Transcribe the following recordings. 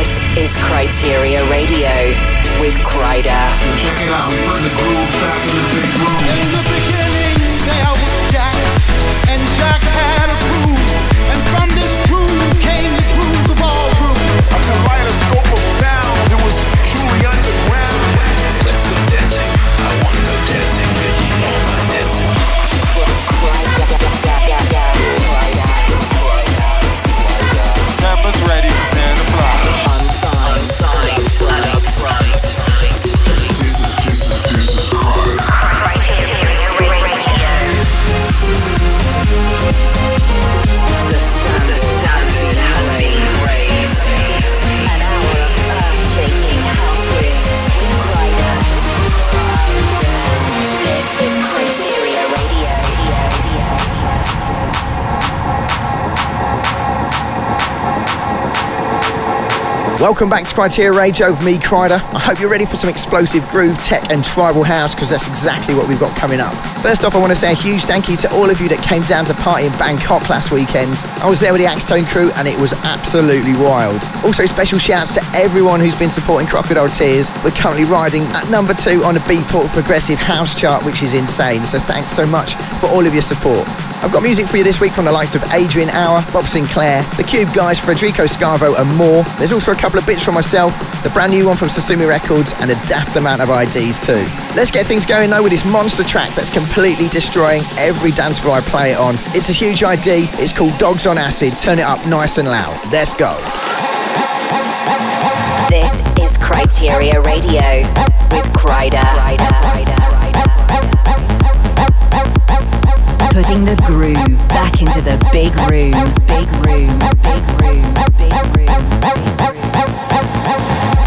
This is Kryteria Radio with Kryder. Check it out, bring the groove back in the big room. In the beginning, there was Jack, and Jack had a groove, and from this groove came the grooves of all grooves. A kaleidoscope of sound, it was truly underground. Let's go dancing. I wanna go dancing. Mickey, you know my dancing. Campus ready, Unsigned. Welcome back to Kryteria Rage over me, Kryder. I hope you're ready for some explosive groove, tech, and tribal house because that's exactly what we've got coming up. First off, I want to say a huge thank you to all of you that came down to party in Bangkok last weekend. I was there with the Axtone crew and it was absolutely wild. Also, special shouts to everyone who's been supporting Crocodile Tears. We're currently riding at number two on the Beatport Progressive House chart, which is insane. So thanks so much for all of your support. I've got music for you this week from the likes of Adrian Hour, Bob Sinclar, The Cube Guys, Federico Scavo, and more. There's also a couple of bits from myself, the brand new one from Sosumi Records, and a daft amount of IDs too. Let's get things going though with this monster track that's completely destroying every dance floor I play it on. It's a huge ID. It's called Dogs on Acid. Turn it up nice and loud. Let's go. This is Kryteria Radio with Kryder. Putting the groove back into the big room, big room, big room, big room, big room. Welcome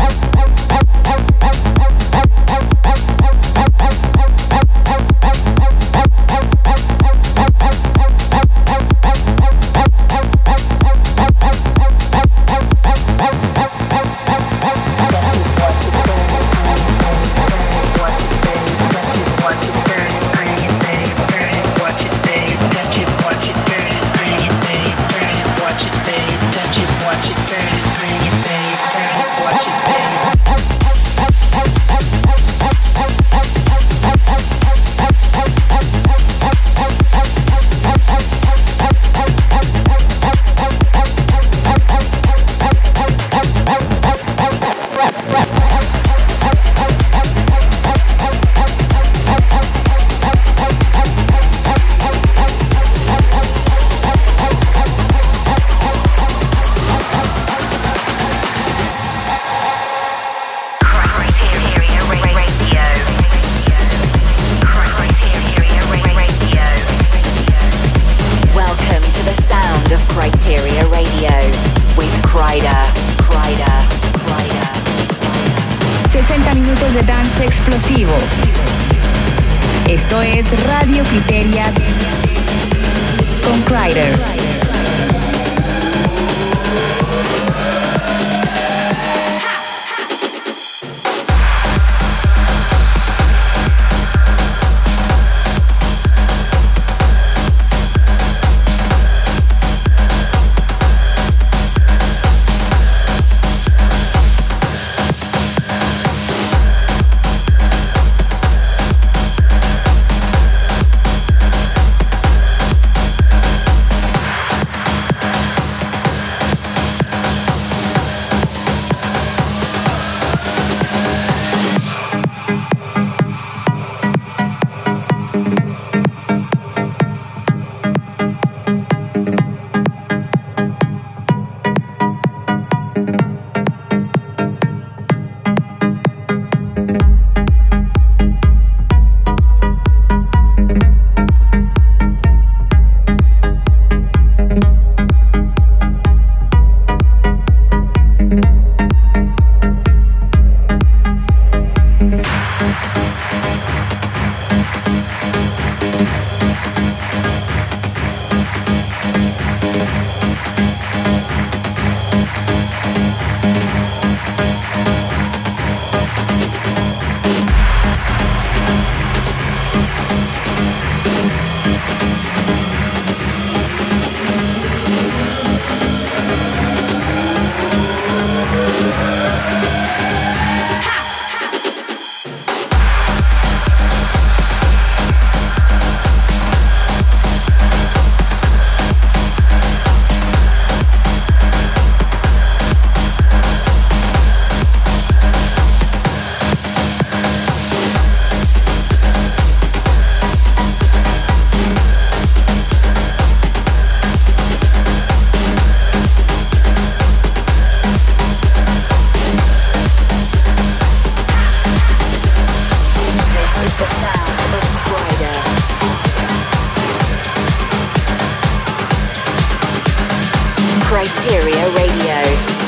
Kryteria Radio.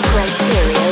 Kryteria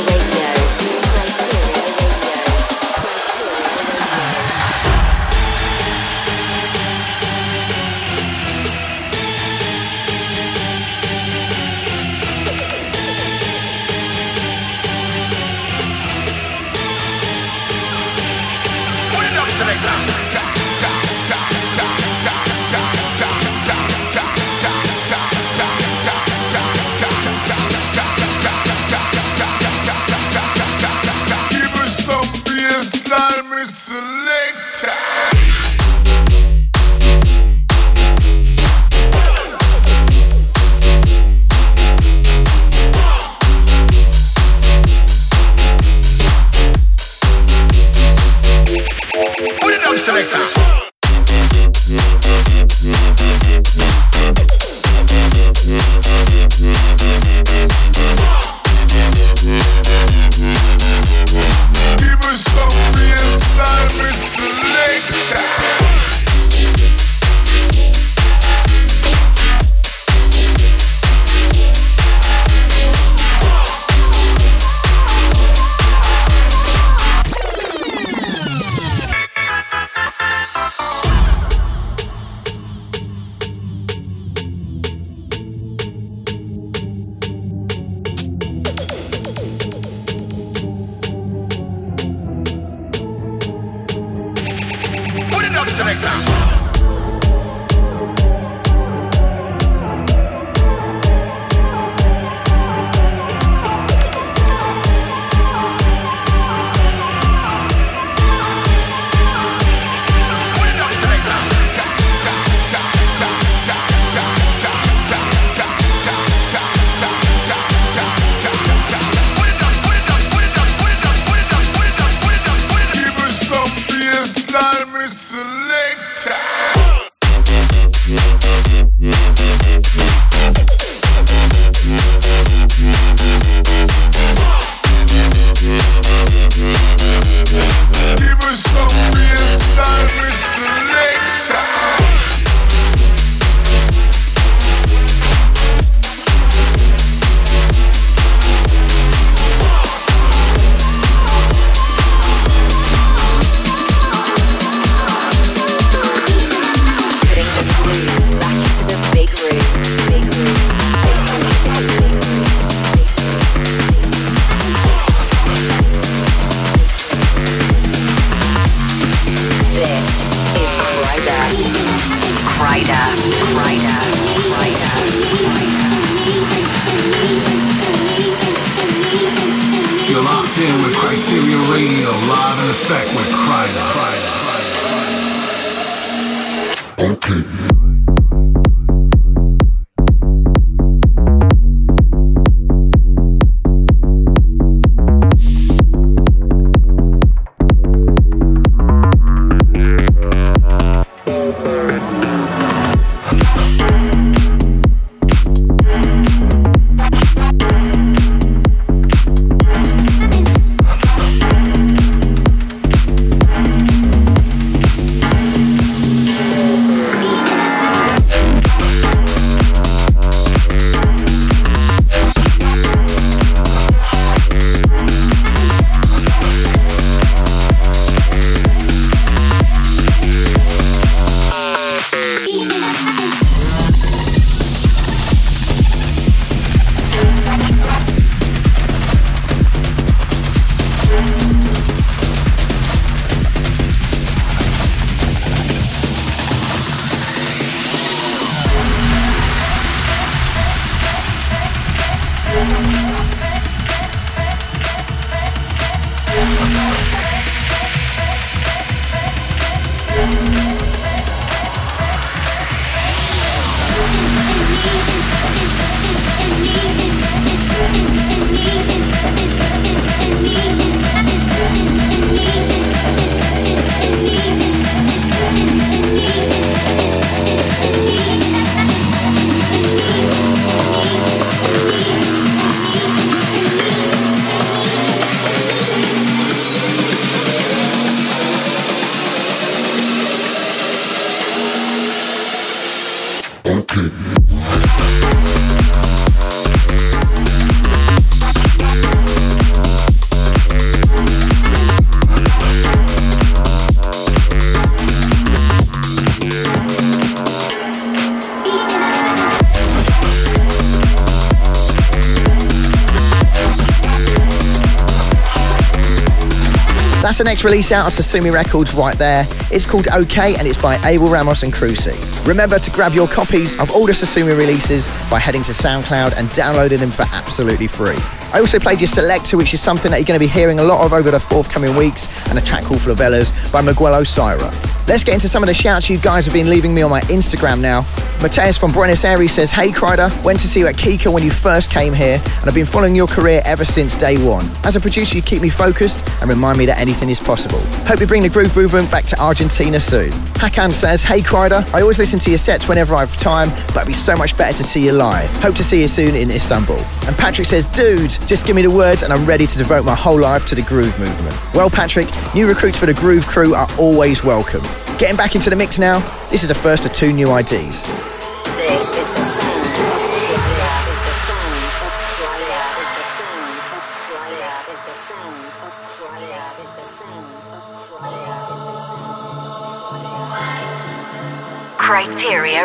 the next release out on Sosumi Records right there. It's called OK and it's by Abel Ramos and Cruci. Remember to grab your copies of all the Sosumi releases by heading to SoundCloud and downloading them for absolutely free. I also played your Selector, which is something that you're going to be hearing a lot of over the forthcoming weeks, and a track called Flavellas by Miguel Osira. Let's get into some of the shouts you guys have been leaving me on my Instagram now. Mateus from Buenos Aires says, Hey Kryder, went to see you at Kika when you first came here, and I've been following your career ever since day one. As a producer, you keep me focused and remind me that anything is possible. Hope you bring the groove movement back to Argentina soon. Hakan says, Hey Kryder, I always listen to your sets whenever I have time, but it'd be so much better to see you live. Hope to see you soon in Istanbul. And Patrick says, Dude, just give me the words and I'm ready to devote my whole life to the groove movement. Well, Patrick, new recruits for the Groove Crew are always welcome. Getting back into the mix now, this is the first of two new IDs. This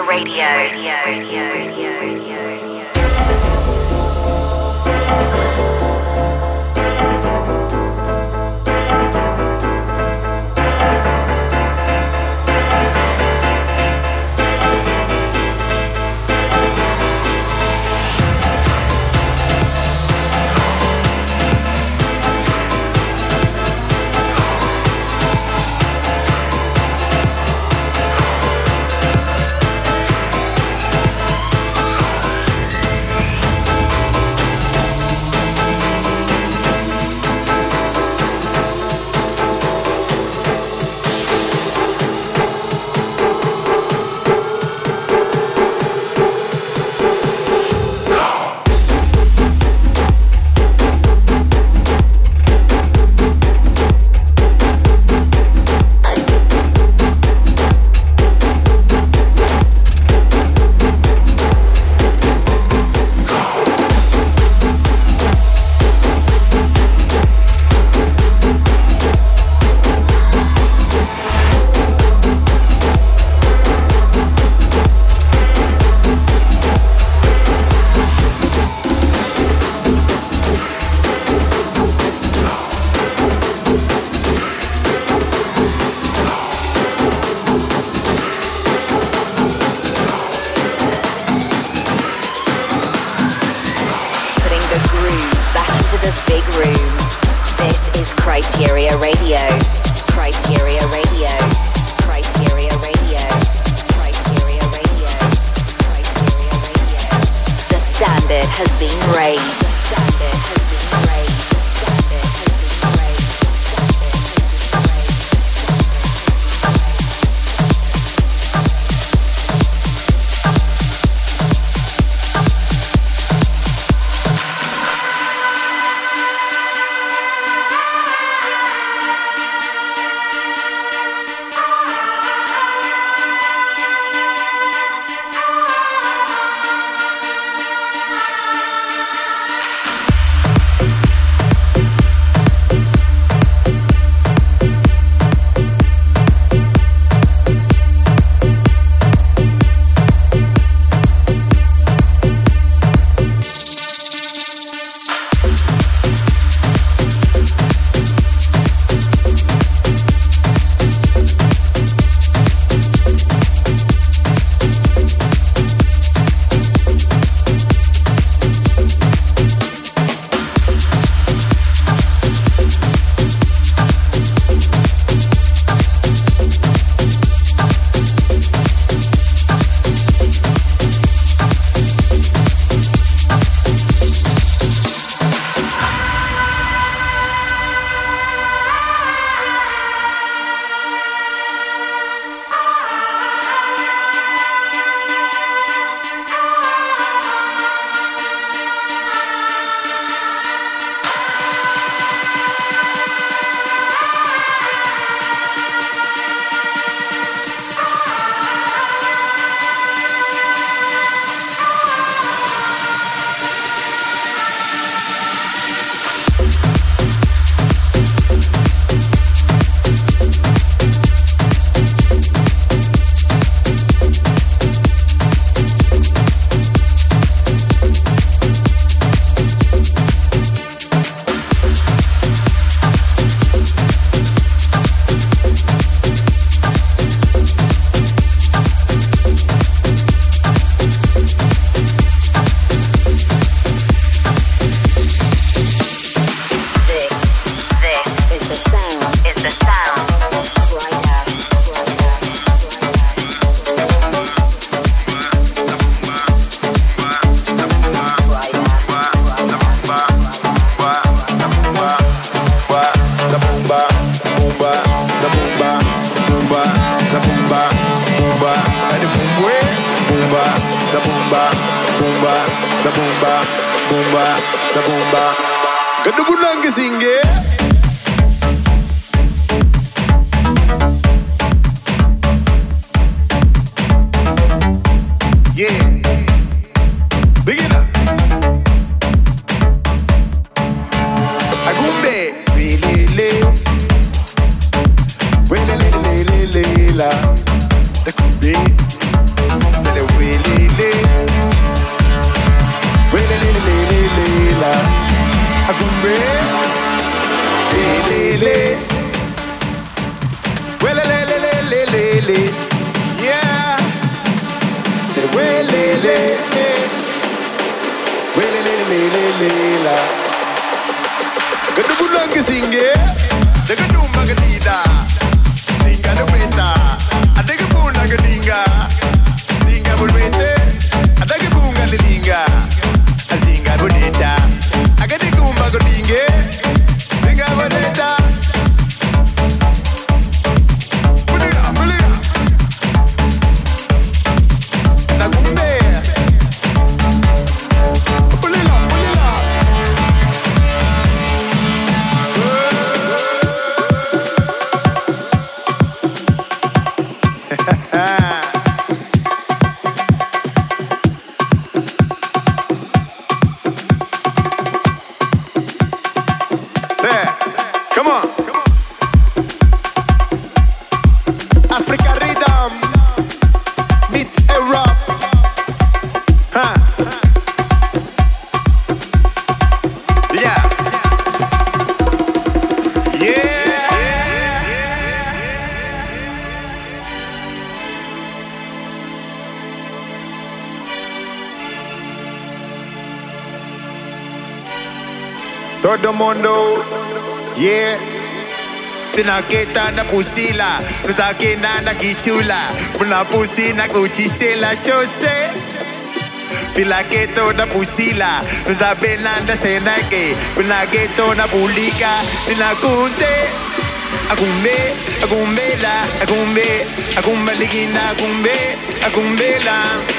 Radio. the sound mundo. Yeah. Tunaketa na pusila, tutakena na kichula, muna pusi na kuchisela chose. Pilaketo na pusila, tutabena na senake, pinaketo na pulika, pinakunte. Agumbe, agumbela, agumbe, agumbaligina, agumbe, agumbela. Agumbe, agumbe agumbela.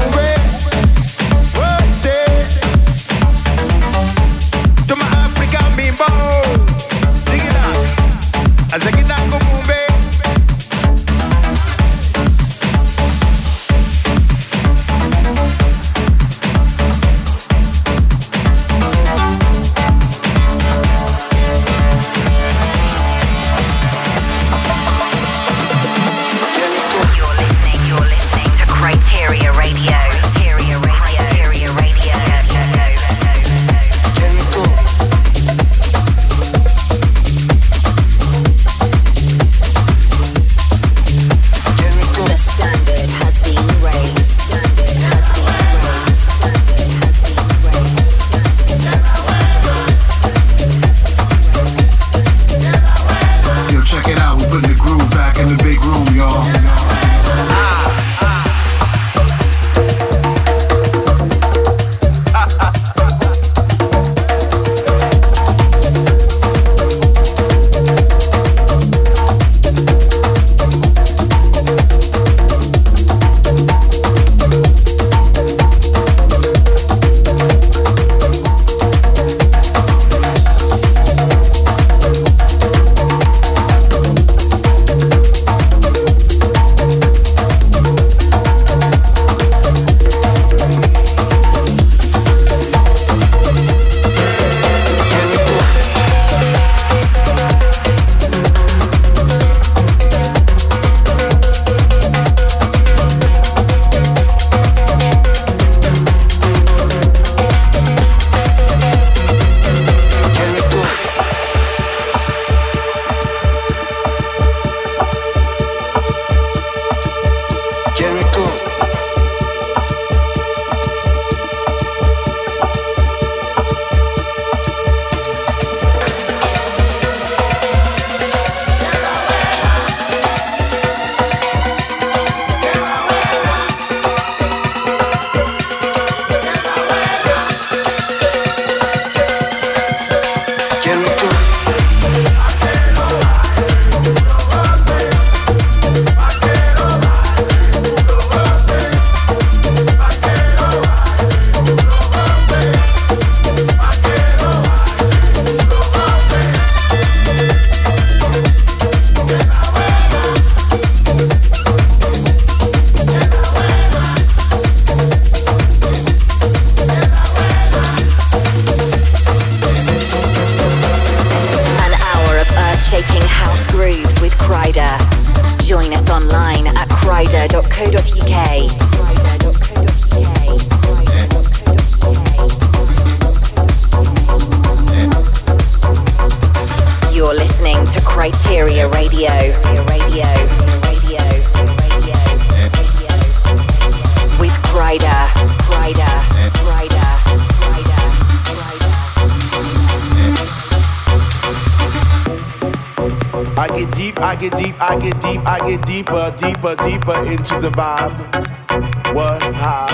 I get deep, I get deep, I get deeper, deeper, deeper into the vibe. What? How?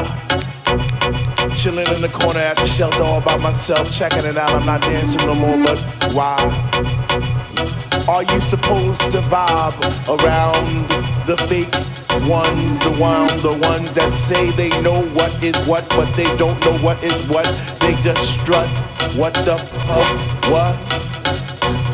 Chilling in the corner at the shelter all by myself, checking it out. I'm not dancing no more, but why? Are you supposed to vibe around the fake ones, the one, the ones that say they know what is what, but they don't know what is what? They just strut. What the fuck? What?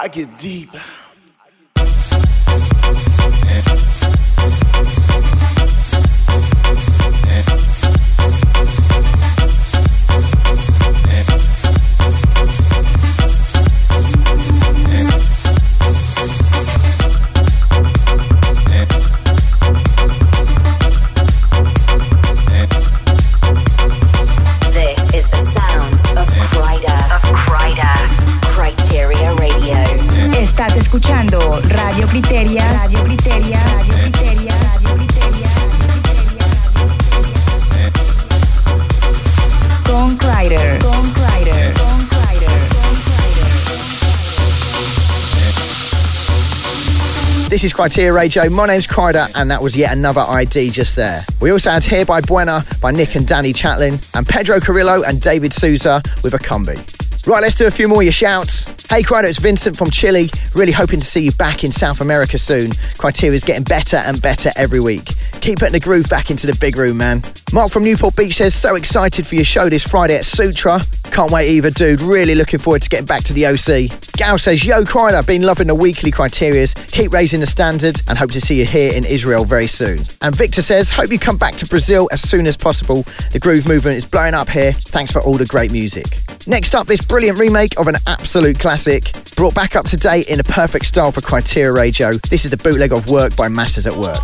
I get deep. Is Kryteria Radio. My name's Kryder, and that was yet another ID just there. We also had Here by Buena by Nick and Danny Chatelain, and Pedro Carrillo and David Souza with a combi. Right, let's do a few more of your shouts. Hey, Kryder, it's Vincent from Chile. Really hoping to see you back in South America soon. Kryteria's getting better and better every week. Keep putting the groove back into the big room, man. Mark from Newport Beach says, so excited for your show this Friday at Sutra. Can't wait either, dude. Really looking forward to getting back to the OC. Gal says, yo, Kryder, been loving the weekly criterias. Keep raising the standard and hope to see you here in Israel very soon. And Victor says, hope you come back to Brazil as soon as possible. The groove movement is blowing up here. Thanks for all the great music. Next up, this brilliant remake of an absolute classic, brought back up to date in a perfect style for Kryteria Radio. This is the bootleg of Work by Masters at Work.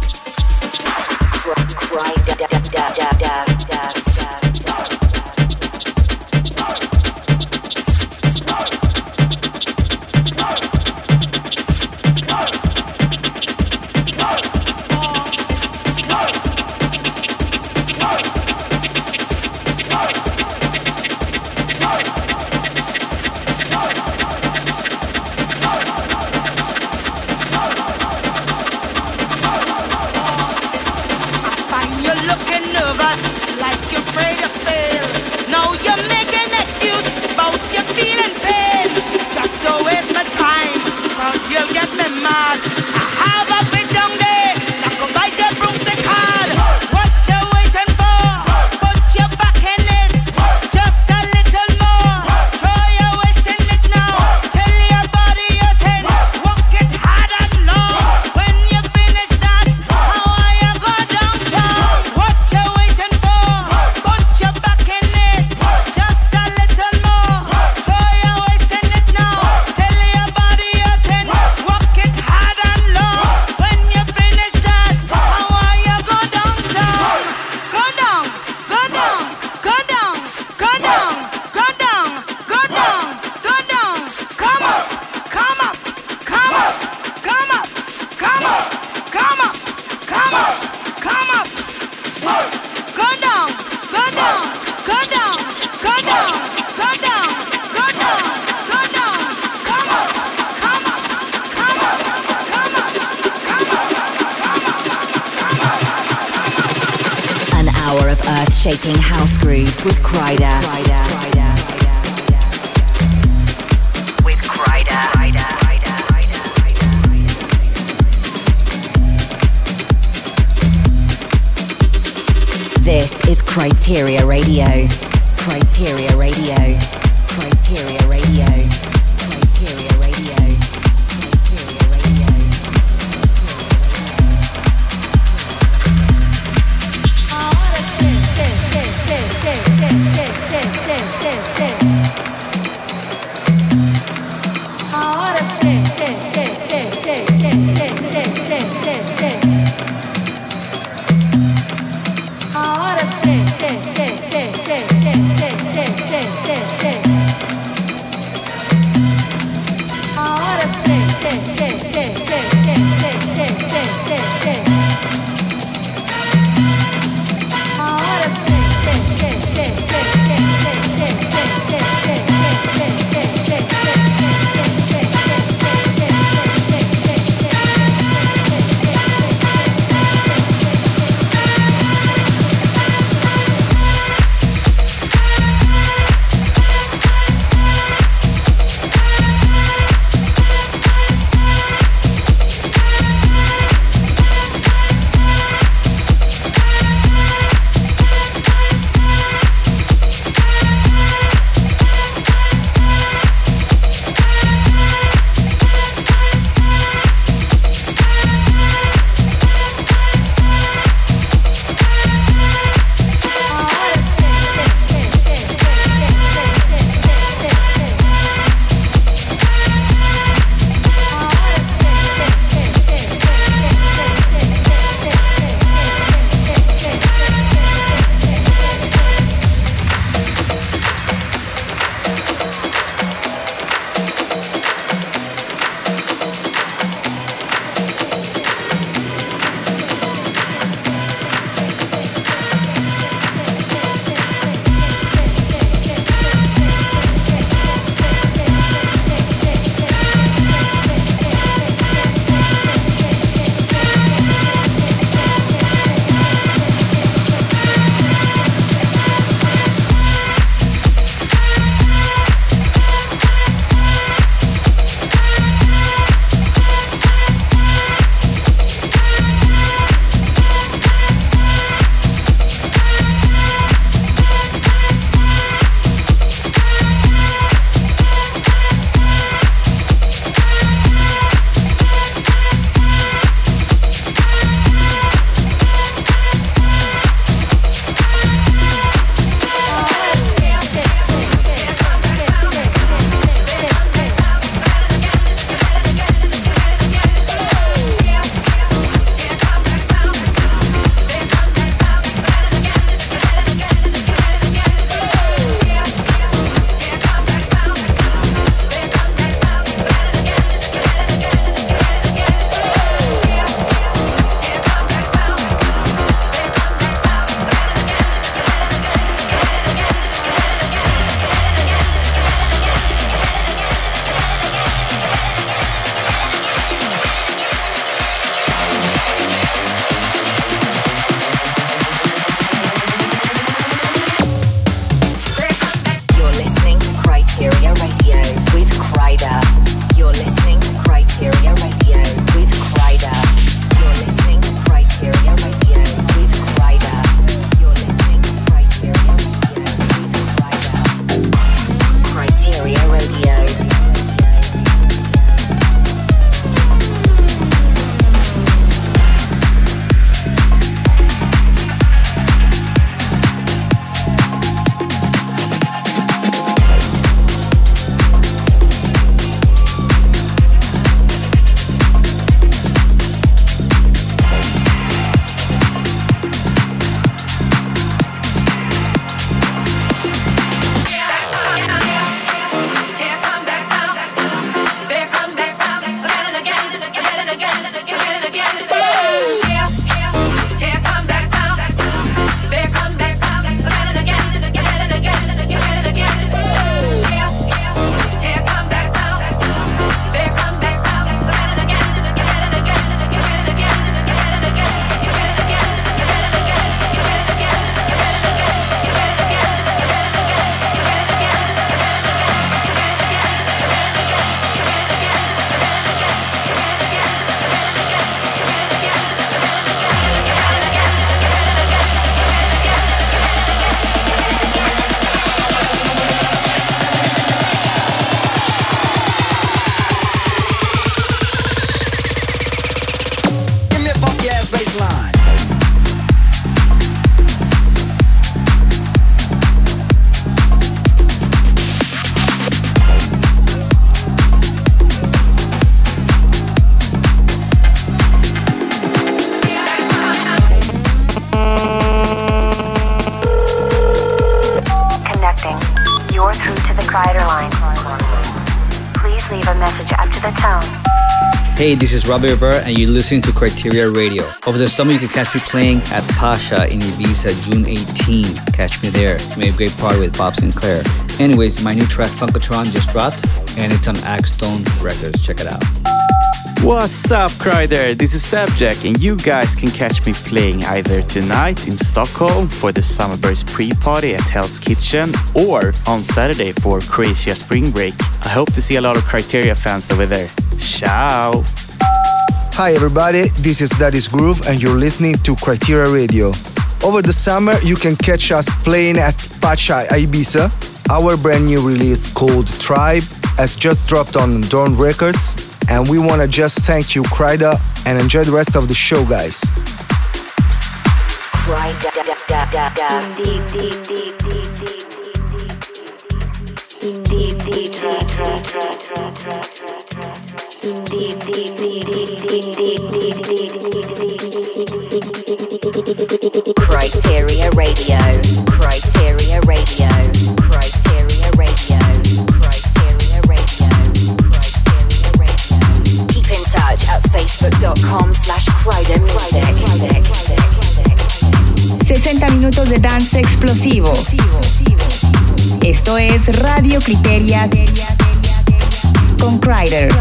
Hey, this is Robbie Rivera, and you're listening to Kryteria Radio. Over the summer, you can catch me playing at Pacha in Ibiza June 18. Catch me there. We made a great party with Bob Sinclar. Anyways, my new track Funkatron just dropped, and it's on Axtone Records. Check it out. What's up, Kryder? This is Sebjak, and you guys can catch me playing either tonight in Stockholm for the Summerburst pre-party at Hell's Kitchen or on Saturday for Croatia Spring Break. I hope to see a lot of Kryteria fans over there. Ciao! Hi everybody, this is Daddy's Groove and you're listening to Kryteria Radio. Over the summer you can catch us playing at Pacha Ibiza. Our brand new release called Tribe has just dropped on Dawn Records and we want to just thank you Kryder and enjoy the rest of the show guys. Criteria Radio. Criteria Radio. Criteria Radio. Criteria Radio. Criteria Radio. Keep in touch at facebook.com slash Music. 60 minutos de dance explosivo. Esto es Radio Criteria con Kryder.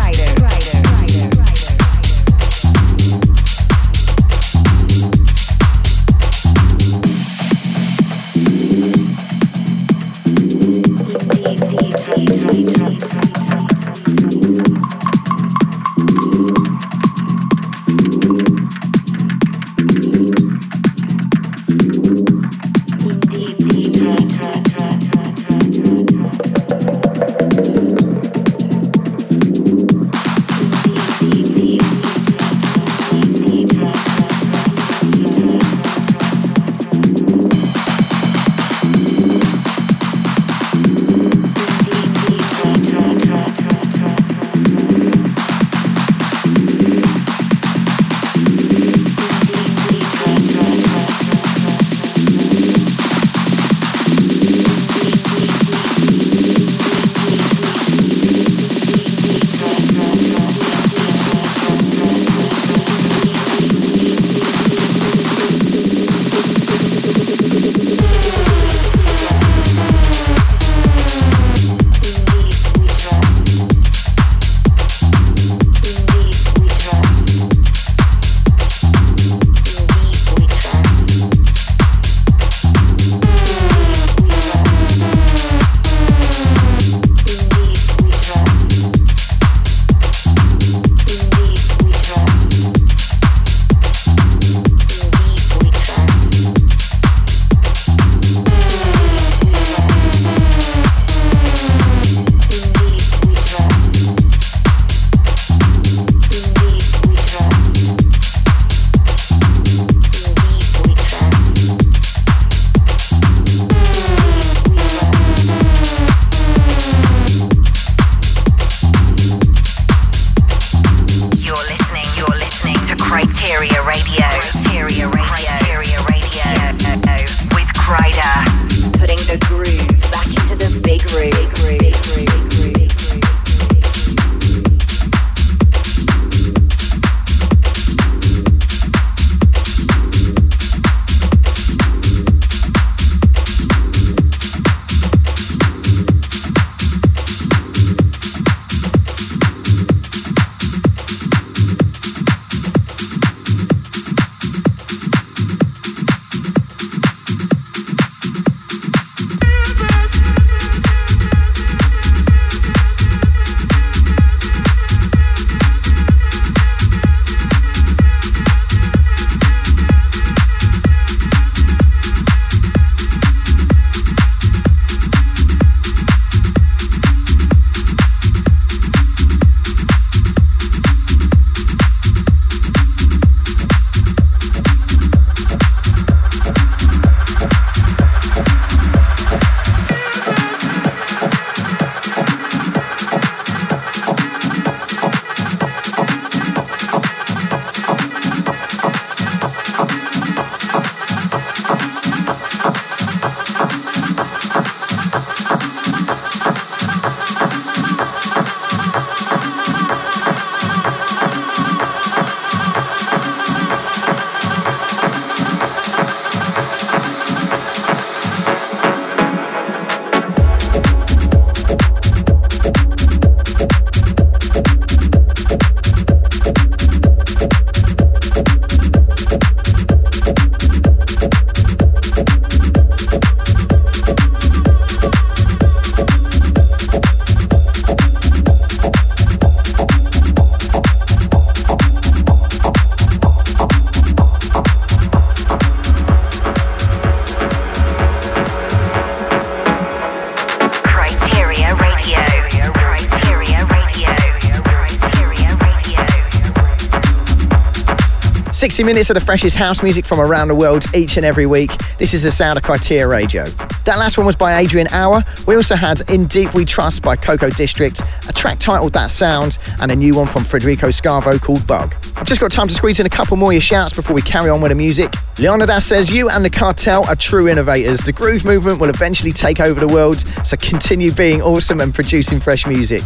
60 minutes of the freshest house music from around the world each and every week. This is the sound of Kryteria Radio. That last one was by Adrian Hour. We also had In Deep We Trust by Coco District, a track titled That Sound, and a new one from Federico Scavo called Bug. I've just got time to squeeze in a couple more of your shouts before we carry on with the music. Leonidas says, You and the cartel are true innovators. The groove movement will eventually take over the world, so continue being awesome and producing fresh music.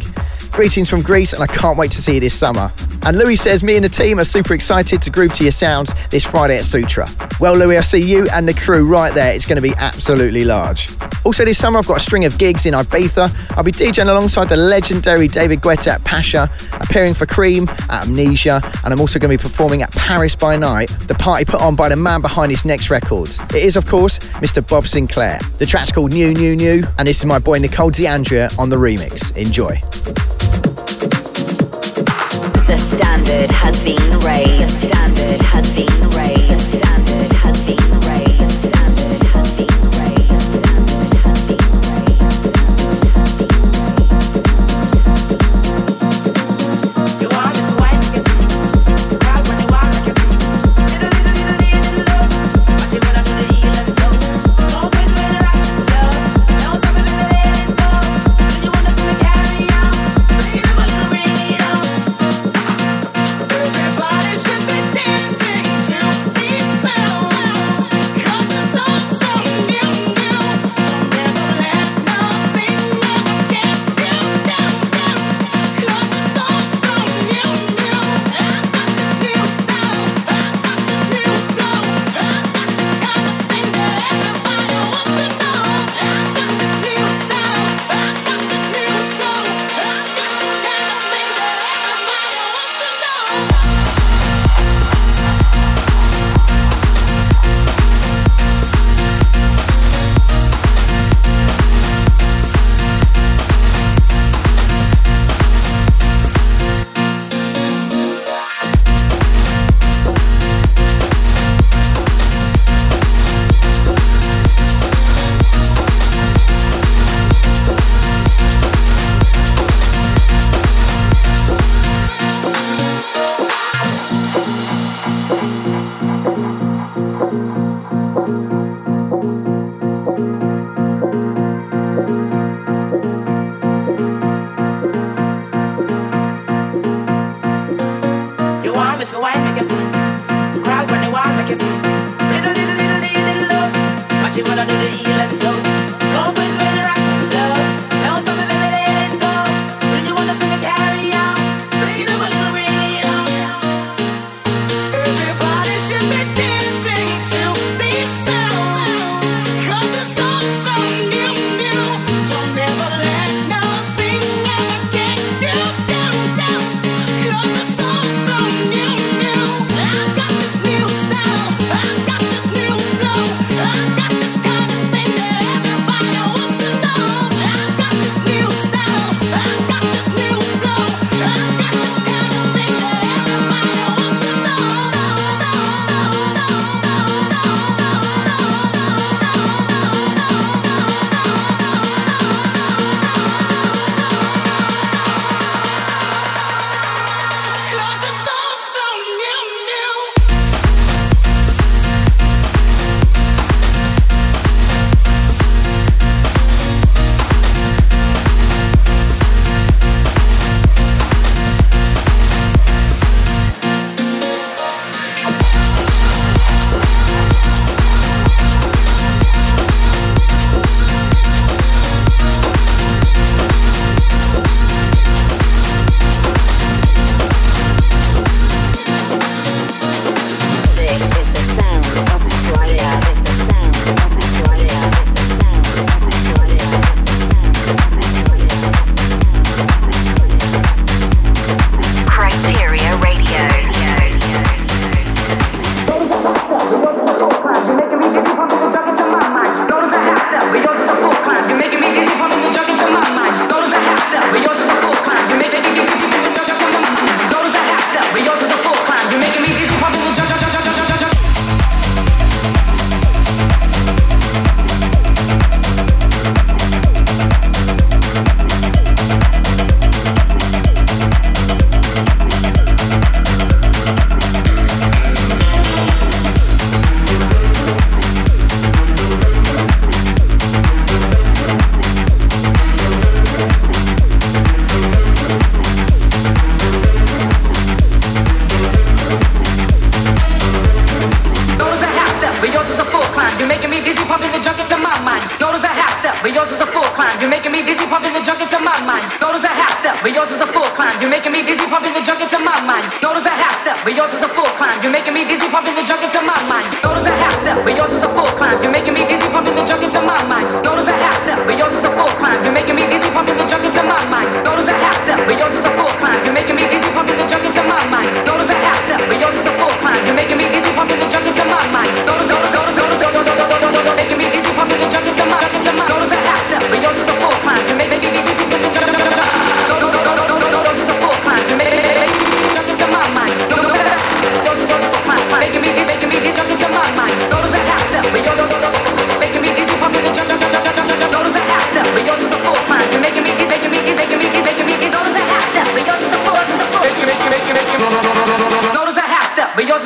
Greetings from Greece, and I can't wait to see you this summer. And Louis says, Me and the team are super excited to groove to your sounds this Friday at Sutra. Well, Louis, I see you and the crew right there. It's going to be absolutely large. Also, this summer, I've got a string of gigs in Ibiza. I'll be DJing alongside the legendary David Guetta at Pacha, appearing for Cream at Amnesia, and I'm also going to be performing at Paris by Night, the party put on by the man behind his next records. It is, of course, Mr. Bob Sinclar. The track's called New, New, New, and this is my boy Nicole D'Andrea on the remix. Enjoy. The standard has been raised. The standard has been raised.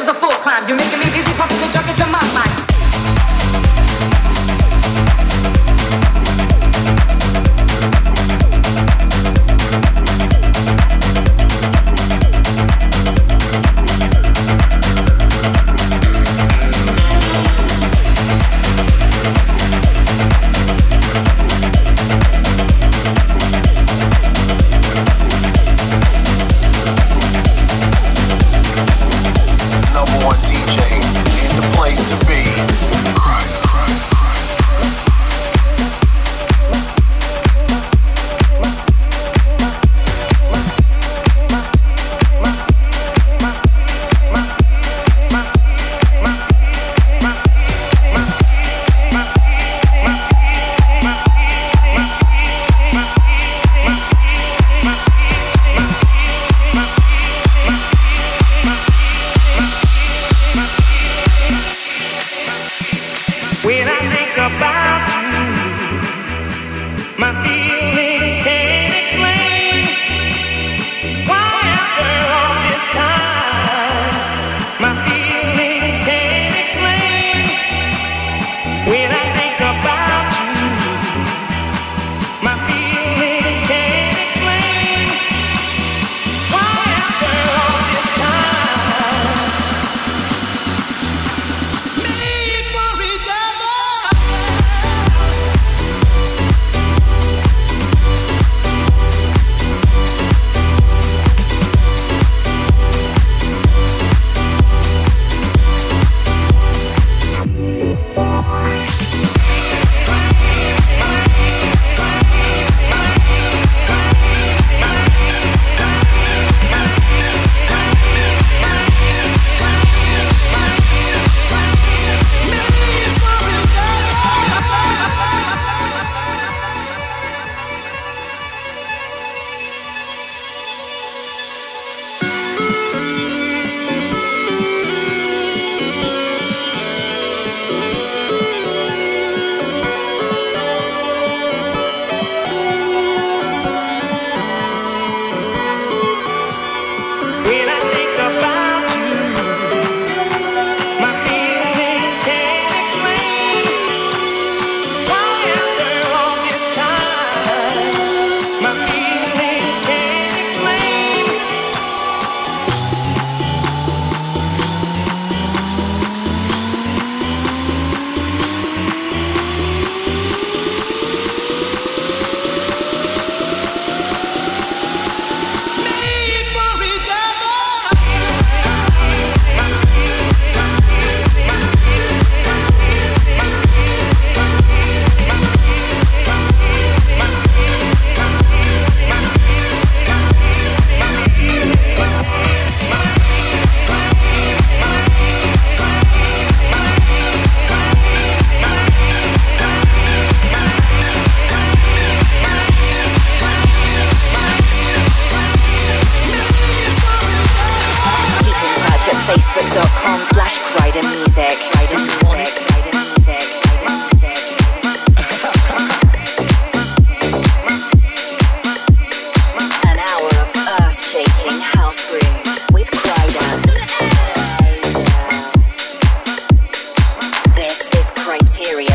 is a full climb. You're making me dizzy, pumping the junk into my mind.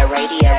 Radio.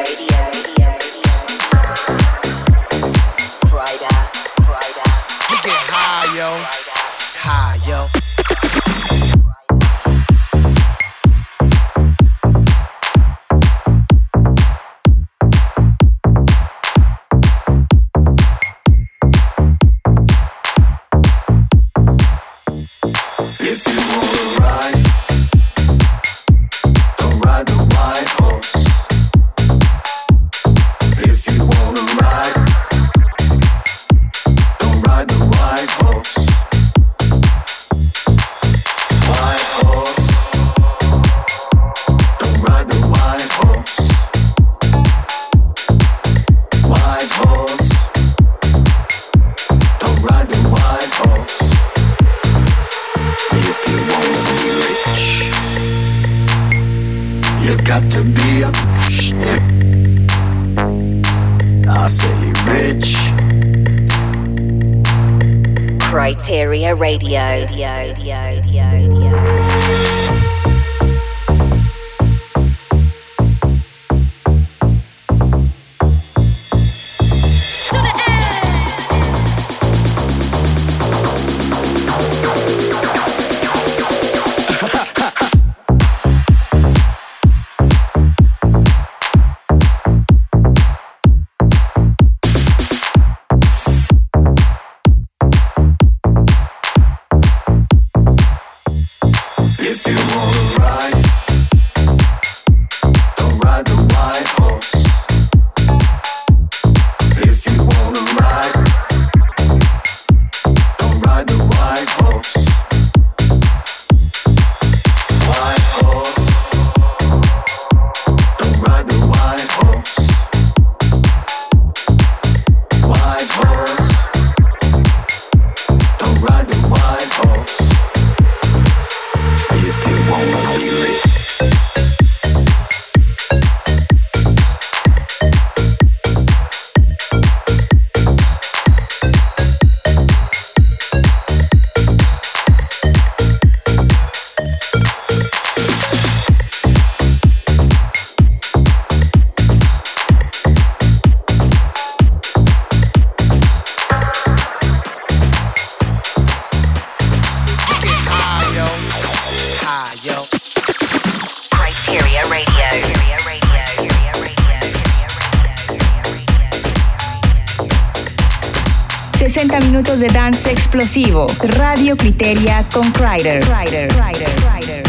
Radio Kryteria con Kryder. Kryder. Kryder. Kryder.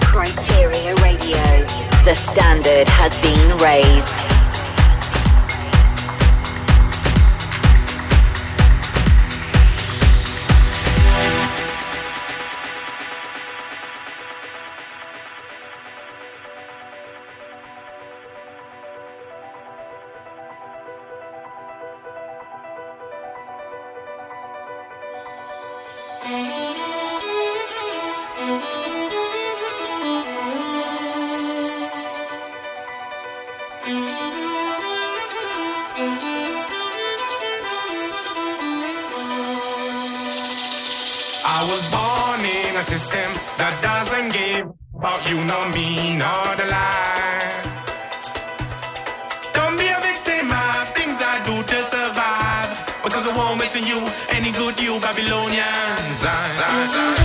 Kryteria Radio. The standard has been raised. That doesn't give about you, nor me, nor the lie. Don't be a victim of things I do to survive. Because I won't miss you, any good you Babylonians. I, I, I,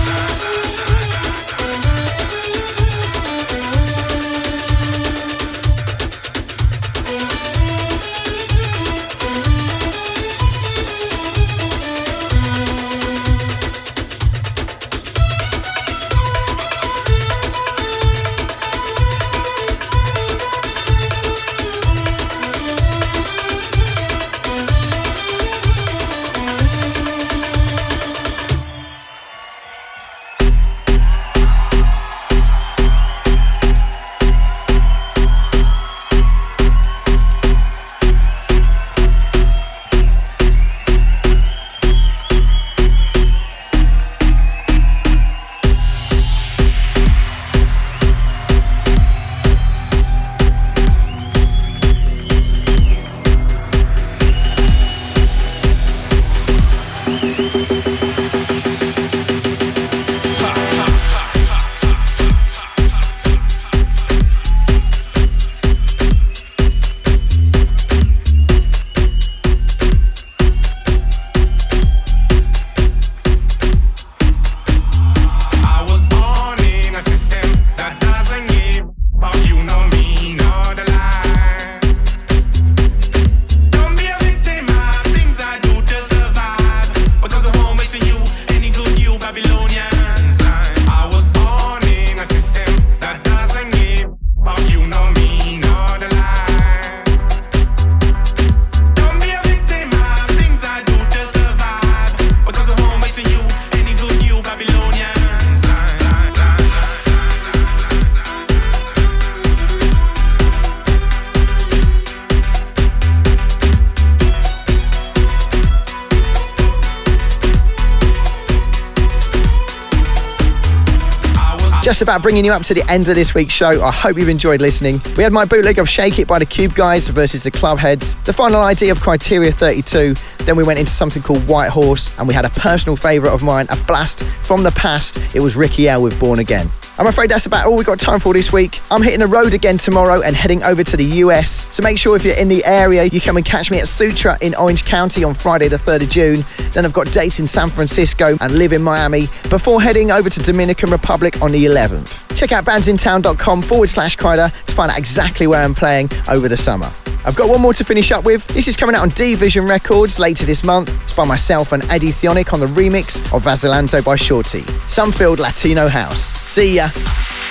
Just about bringing you up to the end of this week's show. I hope you've enjoyed listening. We had my bootleg of Shake It by the Cube Guys versus the Clubheads, the final ID of Kryteria 32. Then we went into something called White Horse, and we had a personal favourite of mine, a blast from the past. It was Ricky L with Born Again. I'm afraid that's about all we've got time for this week. I'm hitting the road again tomorrow and heading over to the US. So make sure if you're in the area, you come and catch me at Sutra in Orange County on Friday, the 3rd of June. Then I've got dates in San Francisco and live in Miami before heading over to Dominican Republic on the 11th. Check out bandsintown.com forward slash Kryder to find out exactly where I'm playing over the summer. I've got one more to finish up with. This is coming out on D Vision Records later this month. It's by myself and Eddie Thoneick on the remix of Vazilanto by Shorty. Sunfield Latino House. See ya. Putting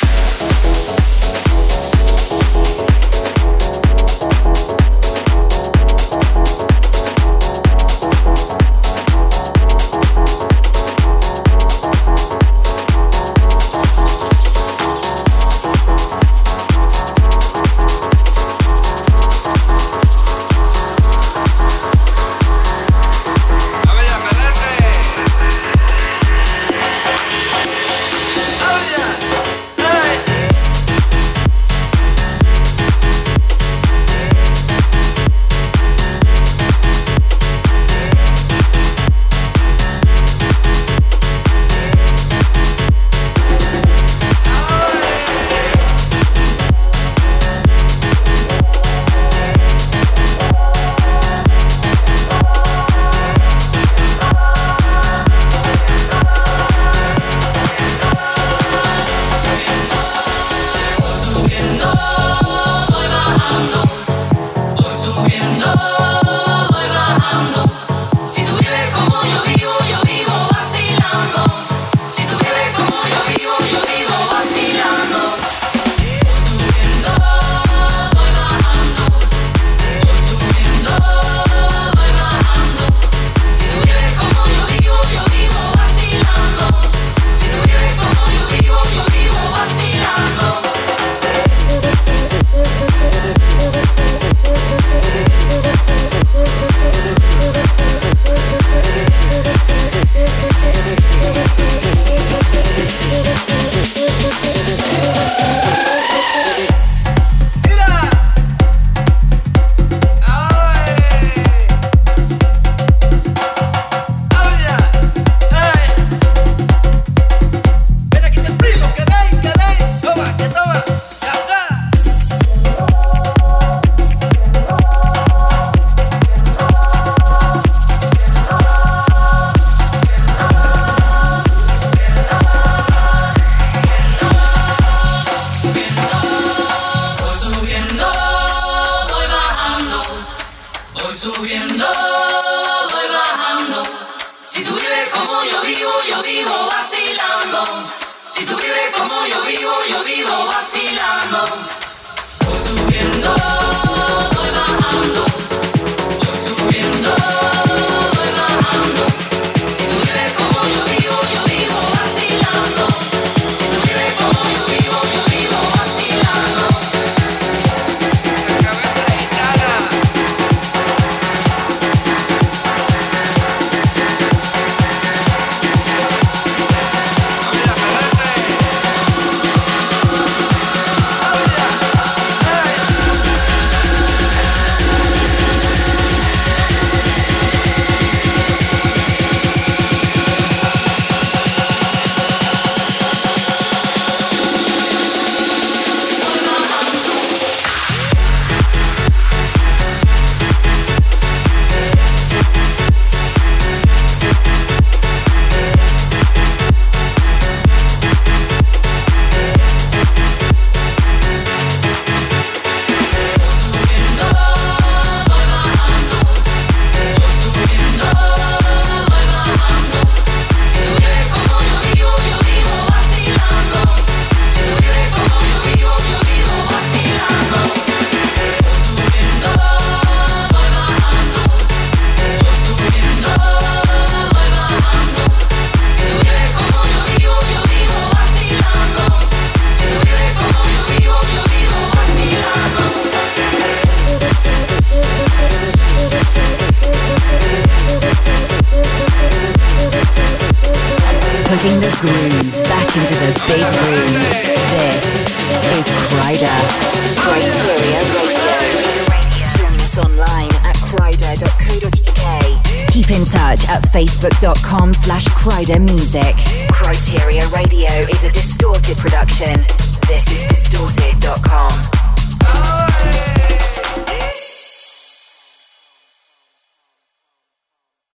slash Music.